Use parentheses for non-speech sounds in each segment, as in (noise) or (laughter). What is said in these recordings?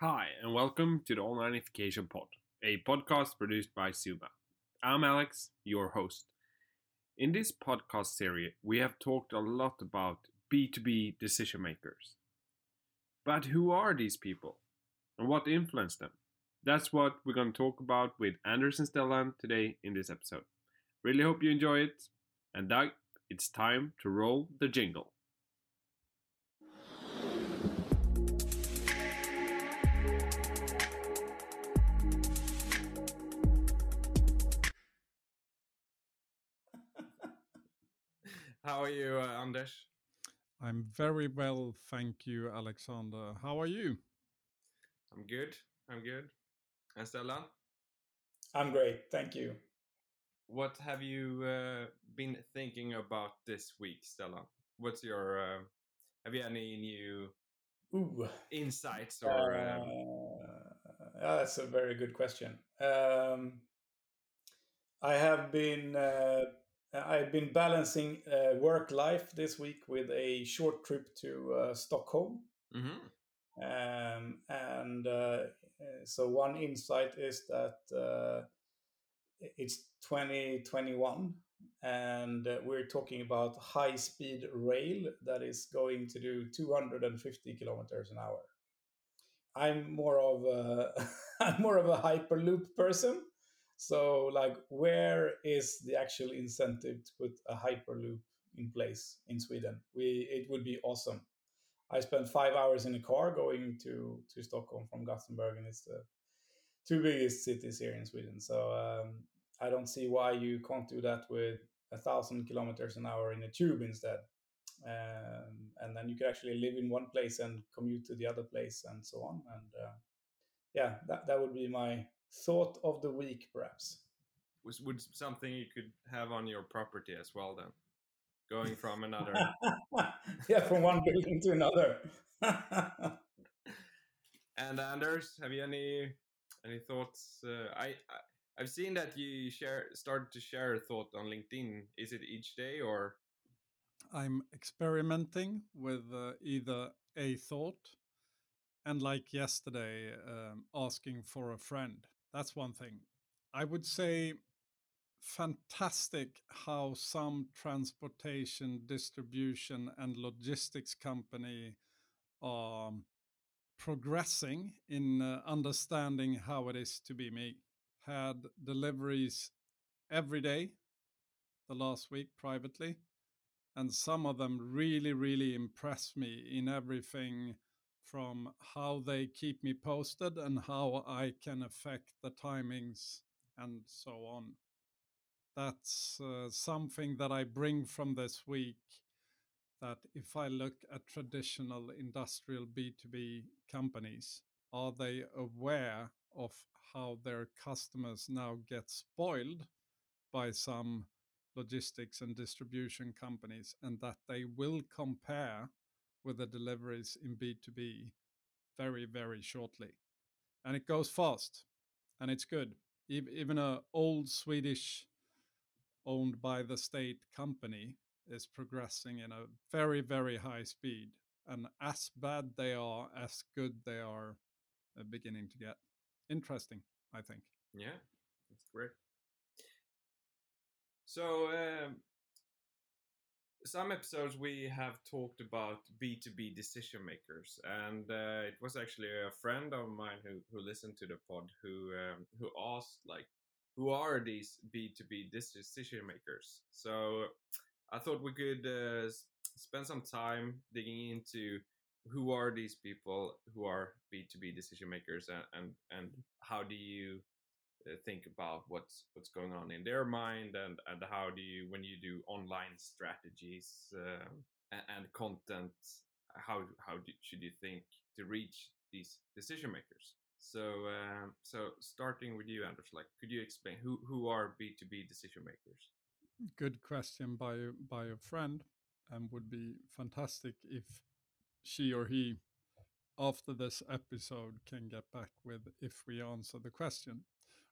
Hi, and welcome to the Onlineification Pod, a podcast produced by Zooma. I'm Alex, your host. In this podcast series, we have talked a lot about B2B decision makers. But who are these people and what influenced them? That's what we're going to talk about with Anders and Stellan today in this episode. Really hope you enjoy it. And now it's time to roll the jingle. How are you, uh, Anders? I'm very well, thank you, Alexander. How are you? I'm good. I'm good. And Stellan, I'm great, thank you. what have you uh, been thinking about this week, Stellan? What's your uh, have you any new Ooh, insights uh, or um, yeah, that's a very good question. Um, I have been uh, I've been balancing uh, work life this week with a short trip to uh, Stockholm. mhm. Um, and uh, uh, so one insight is that uh, it's 2021 and uh, we're talking about high speed rail that is going to do 250 kilometers an hour. I'm more of a (laughs) I'm more of a hyperloop person. So like where is the actual incentive to put a hyperloop in place in Sweden? We it would be awesome. I spent five hours in a car going to to Stockholm from Gothenburg, and it's the two biggest cities here in Sweden. So um, I don't see why you can't do that with a thousand kilometers an hour in a tube instead. Um, and then you could actually live in one place and commute to the other place and so on. And uh, yeah, that, that would be my thought of the week, perhaps. was would something you could have on your property as well then? Going (laughs) from another yeah, from one building to another. (laughs) And Anders, have you any any thoughts? Uh, I, I I've seen that you share started to share a thought on LinkedIn. Is it each day or? I'm experimenting with uh, either a thought and, like yesterday, um, asking for a friend. That's one thing. I would say fantastic how some transportation, distribution, and logistics company are progressing in uh, understanding how it is to be me. Had deliveries every day the last week privately, and some of them really, really impressed me in everything from how they keep me posted and how I can affect the timings and so on. That's uh, something that I bring from this week. That if I look at traditional industrial B2B companies, are they aware of how their customers now get spoiled by some logistics and distribution companies and that they will compare with the deliveries in B2B very, very shortly. And it goes fast and it's good. Even a old Swedish owned by the state company is progressing in a very, very high speed. And as bad they are, as good they are uh, beginning to get. Interesting, I think. Yeah, that's great. So, um, some episodes we have talked about B2B decision makers, and uh, it was actually a friend of mine who, who listened to the pod who um, who asked like, who are these B2B decision makers? So, I thought we could uh, spend some time digging into who are these people who are B2B decision makers and, and, and how do you think about what's what's going on in their mind and and how do you when you do online strategies uh, and, and content how how do, should you think to reach these decision makers so um, so starting with you Anders like could you explain who who are B2B decision makers Good question by by a friend, and would be fantastic if she or he, after this episode, can get back with if we answer the question.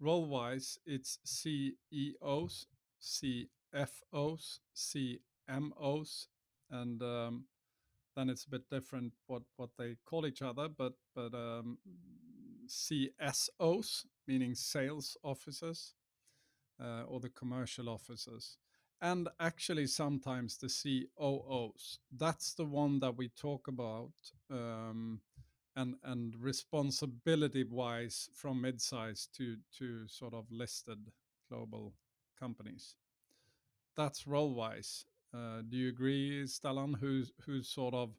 Role wise, it's CEOs, CFOs, CMOs, and um, then it's a bit different what what they call each other. But but um, CSOs, meaning sales officers, uh, or the commercial officers, and actually sometimes the COOs. That's the one that we talk about. Um, and, and responsibility wise from mid-size to to sort of listed global companies that's role wise uh, do you agree stellan who's who's sort of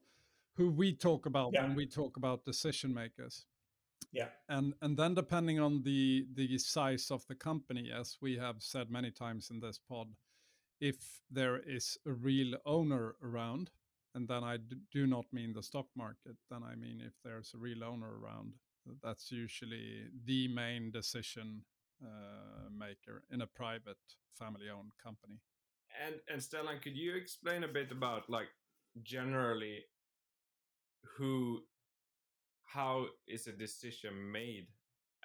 who we talk about Yeah. when we talk about decision makers Yeah. and and then depending on the the size of the company as we have said many times in this pod if there is a real owner around and then i do not mean the stock market then i mean if there's a real owner around that's usually the main decision uh, maker in a private family owned company And and Stellan, could you explain a bit about like generally who how is a decision made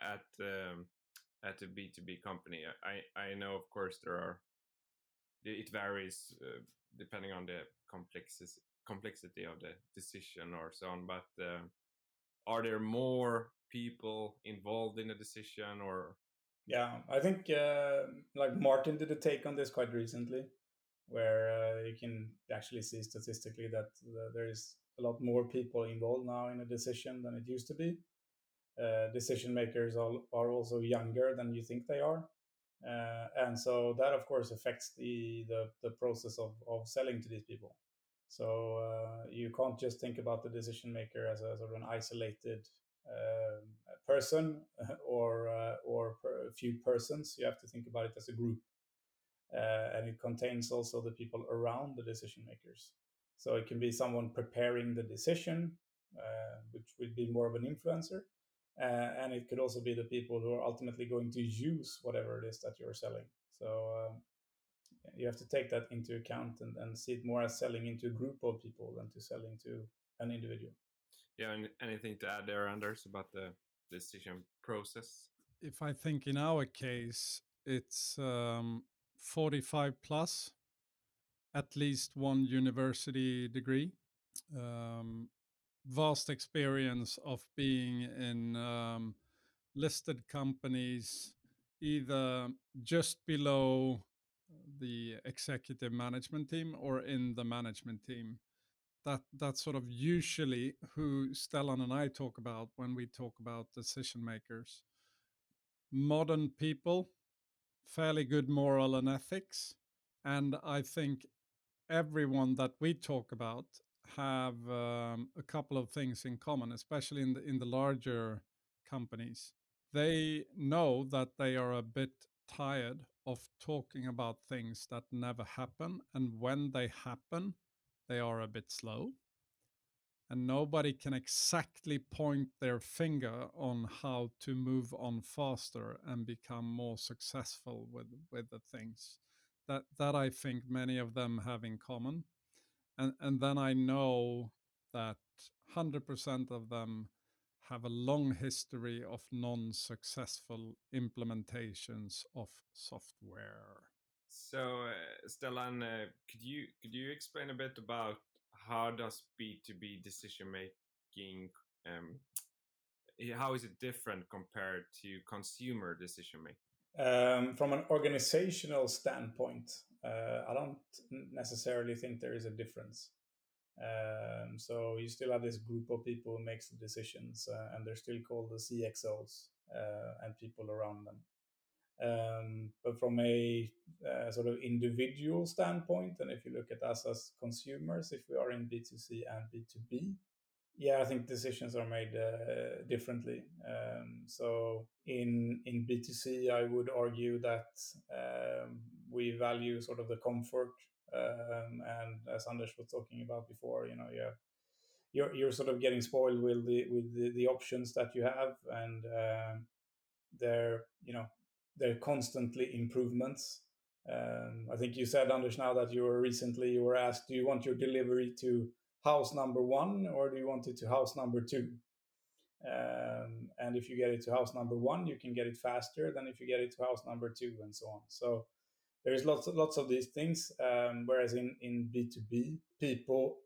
at um, at a B2B company? I I know of course there are it varies uh, depending on the complexity complexity of the decision or so on, but uh, are there more people involved in a decision or Yeah, I think uh, like Martin did a take on this quite recently, where uh, you can actually see statistically that there is a lot more people involved now in a decision than it used to be. Uh, decision makers are, are also younger than you think they are, uh, and so that of course affects the the, the process of, of selling to these people. So uh, you can't just think about the decision maker as a sort of an isolated um, person (laughs) or uh, or per, a few persons. You have to think about it as a group, uh, and it contains also the people around the decision makers. So it can be someone preparing the decision, uh, which would be more of an influencer, uh, and it could also be the people who are ultimately going to use whatever it is that you're selling. So. You have to take that into account and, and see it more as selling into a group of people than to selling to an individual. yeah any- anything to add there, Anders, about the decision process? if i think in our case it's um, 45 plus at least one university degree um, vast experience of being in um, listed companies either just below the executive management team or in the management team that that's sort of usually who Stellan and I talk about when we talk about decision makers modern people fairly good moral and ethics and I think everyone that we talk about have um, a couple of things in common, especially in the in the larger companies. They know that they are a bit tired of talking about things that never happen, and when they happen, they are a bit slow. And nobody can exactly point their finger on how to move on faster and become more successful with, with the things that that I think many of them have in common. And and then I know that 100% of them have a long history of non-successful implementations of software. So, uh, Stellan, uh, could you could you explain a bit about how does B two B decision making um, how is it different compared to consumer decision making? Um, from an organizational standpoint, uh, I don't necessarily think there is a difference. Um, so you still have this group of people who makes the decisions, uh, and they're still called the CXOs uh, and people around them. Um, but from a uh, sort of individual standpoint, and if you look at us as consumers, if we are in B2C and B2B, yeah, I think decisions are made uh, differently. Um, so in in B2C, I would argue that um, we value sort of the comfort, um, and as Anders was talking about before, you know, yeah, you're you're sort of getting spoiled with the with the, the options that you have, and um they're you know they're constantly improvements. Um, I think you said Anders now that you were recently you were asked, do you want your delivery to house number one or do you want it to house number two? Um, and if you get it to house number one, you can get it faster than if you get it to house number two, and so on. So there's lots lots of these things. Um, whereas in in B two B, people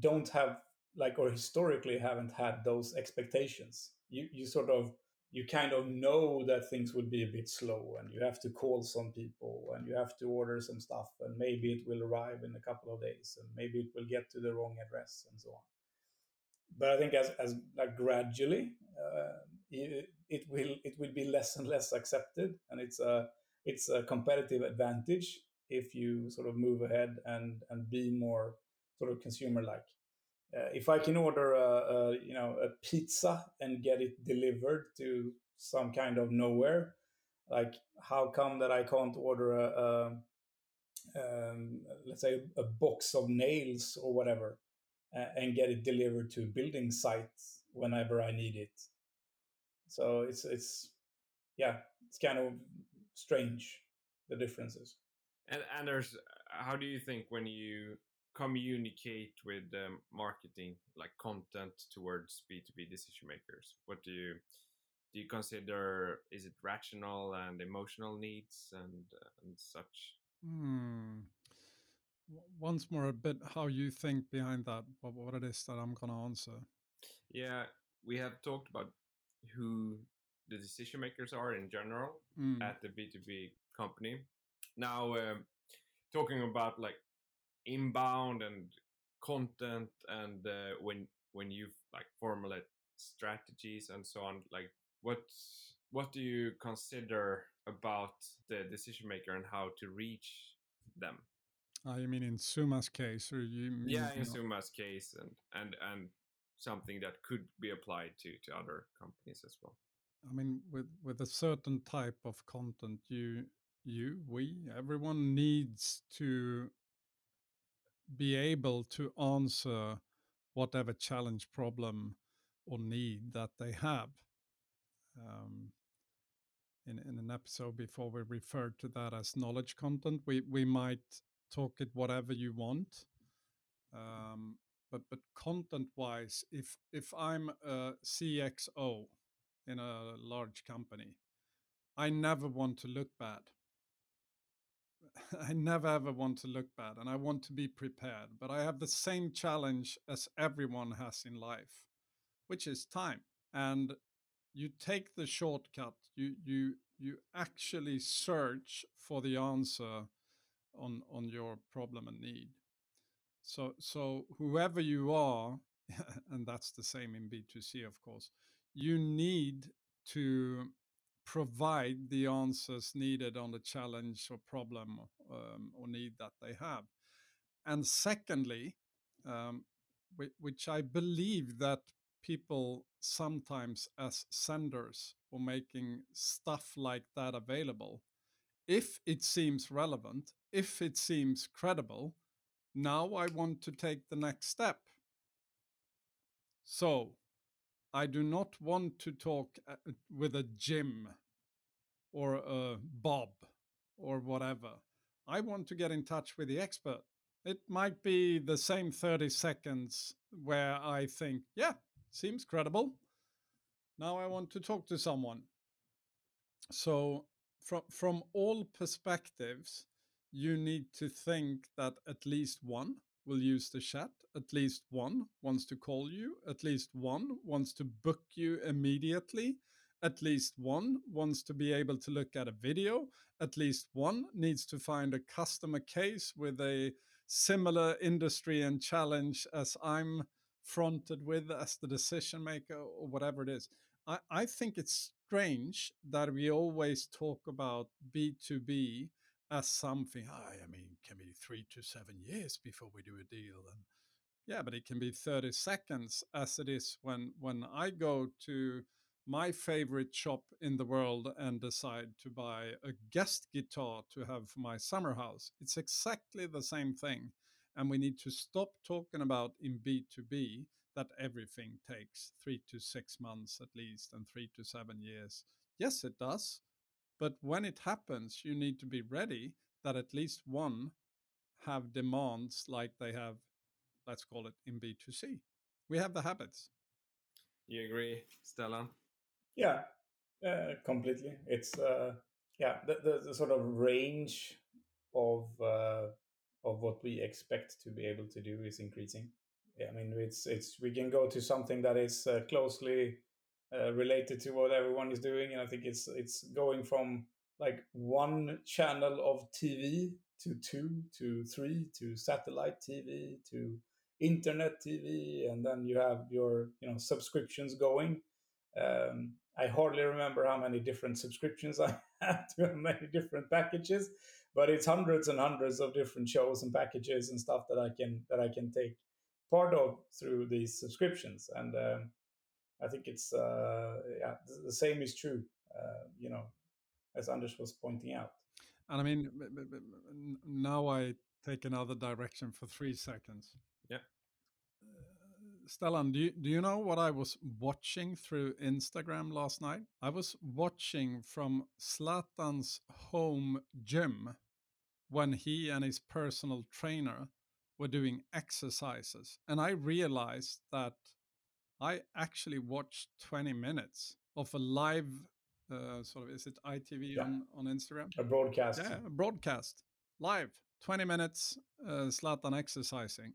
don't have like or historically haven't had those expectations. You you sort of you kind of know that things would be a bit slow and you have to call some people and you have to order some stuff and maybe it will arrive in a couple of days and maybe it will get to the wrong address and so on but i think as, as like gradually uh, it, it will it will be less and less accepted and it's a it's a competitive advantage if you sort of move ahead and and be more sort of consumer like uh, if I can order a, a, you know a pizza and get it delivered to some kind of nowhere, like how come that I can't order a, a um, let's say a box of nails or whatever uh, and get it delivered to a building site whenever I need it? So it's it's yeah, it's kind of strange the differences. And Anders, how do you think when you communicate with um, marketing like content towards b2b decision makers what do you do you consider is it rational and emotional needs and uh, and such hmm. once more a bit how you think behind that what, what it is that i'm going to answer yeah we have talked about who the decision makers are in general mm. at the b2b company now um, talking about like inbound and content and uh, when when you like formulate strategies and so on like what what do you consider about the decision maker and how to reach them uh, you mean in Zooma's case or you mean, yeah in you know? Zooma's case and and and something that could be applied to to other companies as well i mean with with a certain type of content you you we everyone needs to be able to answer whatever challenge, problem, or need that they have. Um, in, in an episode before, we referred to that as knowledge content. We we might talk it whatever you want, um, but but content wise, if if I'm a CXO in a large company, I never want to look bad. (laughs) I never ever want to look bad and I want to be prepared. But I have the same challenge as everyone has in life, which is time. And you take the shortcut, you you you actually search for the answer on on your problem and need. So so whoever you are, (laughs) and that's the same in B2C, of course, you need to provide the answers needed on the challenge or problem um, or need that they have. And secondly, um, which I believe that people sometimes as senders or making stuff like that available, if it seems relevant, if it seems credible, now I want to take the next step. So I do not want to talk uh, with a Jim or a Bob or whatever. I want to get in touch with the expert. It might be the same 30 seconds where I think, yeah, seems credible. Now I want to talk to someone. So, from, from all perspectives, you need to think that at least one will use the chat. At least one wants to call you. At least one wants to book you immediately. At least one wants to be able to look at a video. At least one needs to find a customer case with a similar industry and challenge as I'm fronted with as the decision maker or whatever it is. I, I think it's strange that we always talk about B2B as something, I mean, can be three to seven years before we do a deal. And yeah, but it can be 30 seconds as it is when when I go to my favorite shop in the world and decide to buy a guest guitar to have for my summer house. It's exactly the same thing. And we need to stop talking about in B2B that everything takes three to six months at least and three to seven years. Yes, it does. But when it happens, you need to be ready that at least one have demands like they have, let's call it in B2C. We have the habits. You agree, Stellan? Yeah, uh, completely. It's uh, yeah, the, the, the, sort of range of uh, of what we expect to be able to do is increasing. I mean, it's it's we can go to something that is uh, closely uh, related to what everyone is doing, and I think it's it's going from like one channel of TV to two to three to satellite TV to internet TV, and then you have your you know subscriptions going. Um, I hardly remember how many different subscriptions (laughs) I have to many different packages, but it's hundreds and hundreds of different shows and packages and stuff that I can that I can take part of through these subscriptions. And um, I think it's uh, yeah the same is true. Uh, you know, as Anders was pointing out. And I mean, now I take another direction for three seconds. Yeah. Uh, Stellan, do you, do you know what I was watching through Instagram last night? I was watching from Zlatan's home gym when he and his personal trainer were doing exercises. And I realized that I actually watched 20 minutes of a live uh, sort of, is it ITV yeah. on, on Instagram? A broadcast. Yeah, a broadcast. Live. 20 minutes, uh, Zlatan exercising.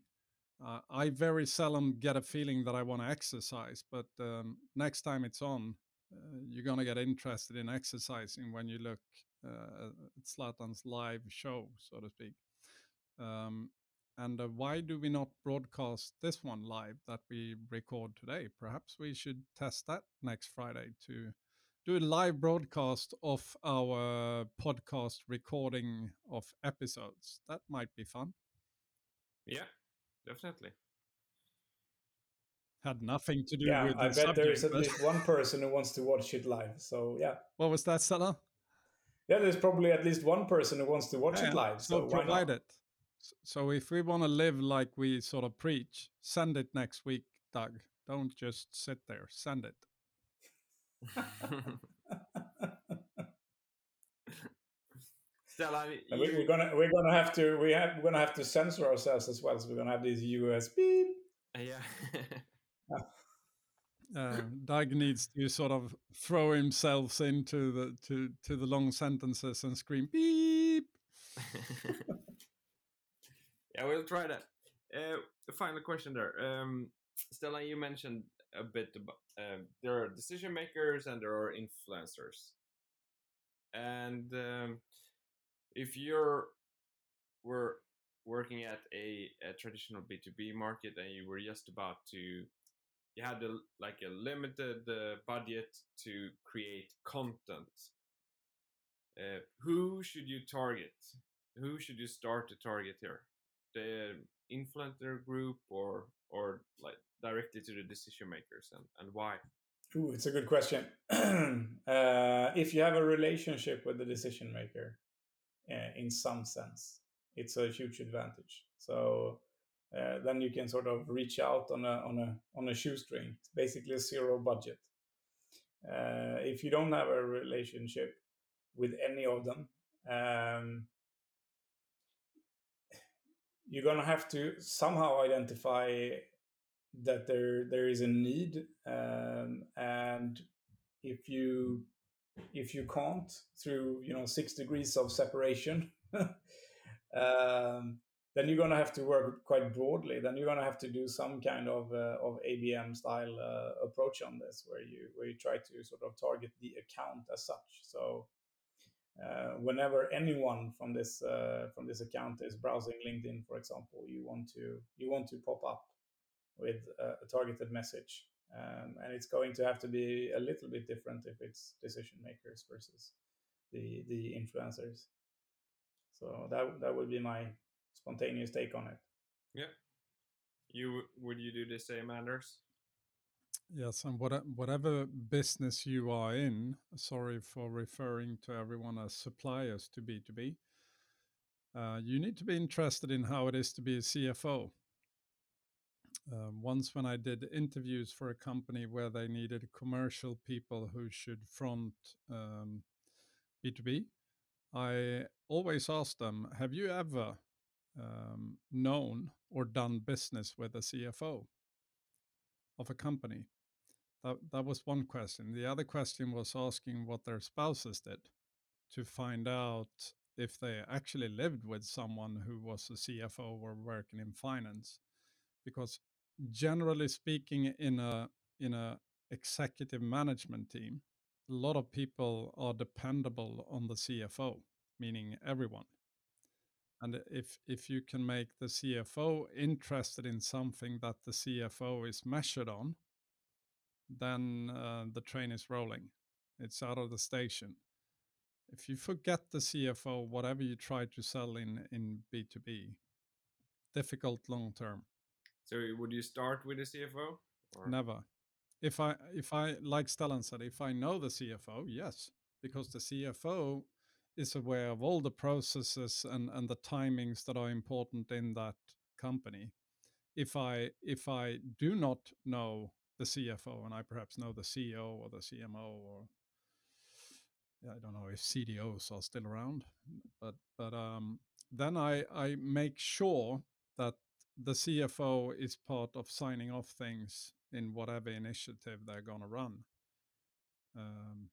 Uh, I very seldom get a feeling that I want to exercise, but um, next time it's on, uh, you're going to get interested in exercising when you look uh, at Zlatan's live show, so to speak. Um, and uh, why do we not broadcast this one live that we record today? Perhaps we should test that next Friday to do a live broadcast of our podcast recording of episodes. That might be fun. Yeah, definitely. Had nothing to do yeah, with I the bet subject, there is at but- least one person who wants to watch it live. So yeah, What was that, Stellan? yeah, there's probably at least one person who wants to watch Yeah, it live. So, why provide not? it. S- So if we want to live like we sort of preach, send it next week, Doug. Don't just sit there. Send it. (laughs) Stellan, And we, you, we're gonna we're gonna have to we have we're gonna have to censor ourselves as well. So we're gonna have these US beep. uh, yeah. (laughs) Uh, Doug needs to sort of throw himself into the to to the long sentences and scream beep. (laughs) yeah, we'll try that. Uh, the final question there. Um, Stellan, you mentioned a bit about um, there are decision makers and there are influencers. And um, if you're were working at a, a traditional B2B market and you were just about to you had a, like a limited uh, budget to create content uh, who should you target who should you start to target here the influencer group or or like directly to the decision makers and, and why Ooh, it's a good question. (clears throat) uh, if you have a relationship with the decision maker, uh, in some sense, it's a huge advantage. So uh, then you can sort of reach out on a on a on a shoestring. It's basically a zero budget. Uh, if you don't have a relationship with any of them, um, you're gonna have to somehow identify that there there is a need um, and if you if you can't through you know six degrees of separation (laughs) um, then you're going to have to work quite broadly. Then you're going to have to do some kind of uh, of abm style uh, approach on this where you where you try to sort of target the account as such. So uh, whenever anyone from this uh, from this account is browsing linkedin for example you want to you want to pop up with a targeted message. Um, and it's going to have to be a little bit different if it's decision makers versus the the influencers. So that that would be my spontaneous take on it. yeah you would you do the same anders Yes, and what, whatever business you are in, sorry for referring to everyone as suppliers to B2B, uh, you need to be interested in how it is to be a CFO. Um, once, when I did interviews for a company where they needed commercial people who should front um, B2B, I always asked them, Have you ever um, known or done business with a CFO of a company? That, that was one question. The other question was asking what their spouses did to find out if they actually lived with someone who was a CFO or working in finance. Because generally speaking, in a in a executive management team, a lot of people are dependable on the CFO, meaning everyone. And if if you can make the CFO interested in something that the CFO is measured on, then uh, the train is rolling. It's out of the station. If you forget the CFO, whatever you try to sell in in B2B, difficult long term. So would you start with the CFO? Or? Never. If I if I like Stellan said, if I know the CFO, yes, because the CFO is aware of all the processes and, and the timings that are important in that company. If I if I do not know the CFO and I perhaps know the CEO or the CMO or I don't know if CDOs are still around, but but um, then I I make sure that the CFO is part of signing off things in whatever initiative they're going to run, um,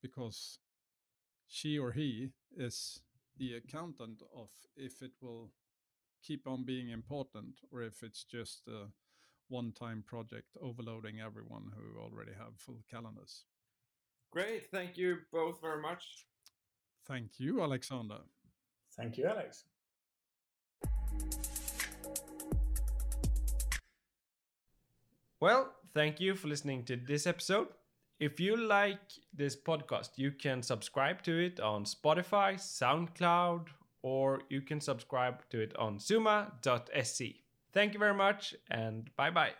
because she or he is the accountant of if it will keep on being important or if it's just a one-time project overloading everyone who already have full calendars. Great, thank you both very much. Thank you, Alexander. Thank you, Alex. Well, thank you for listening to this episode. If you like this podcast, you can subscribe to it on Spotify, SoundCloud, or you can subscribe to it on zooma.se. Thank you very much and bye bye.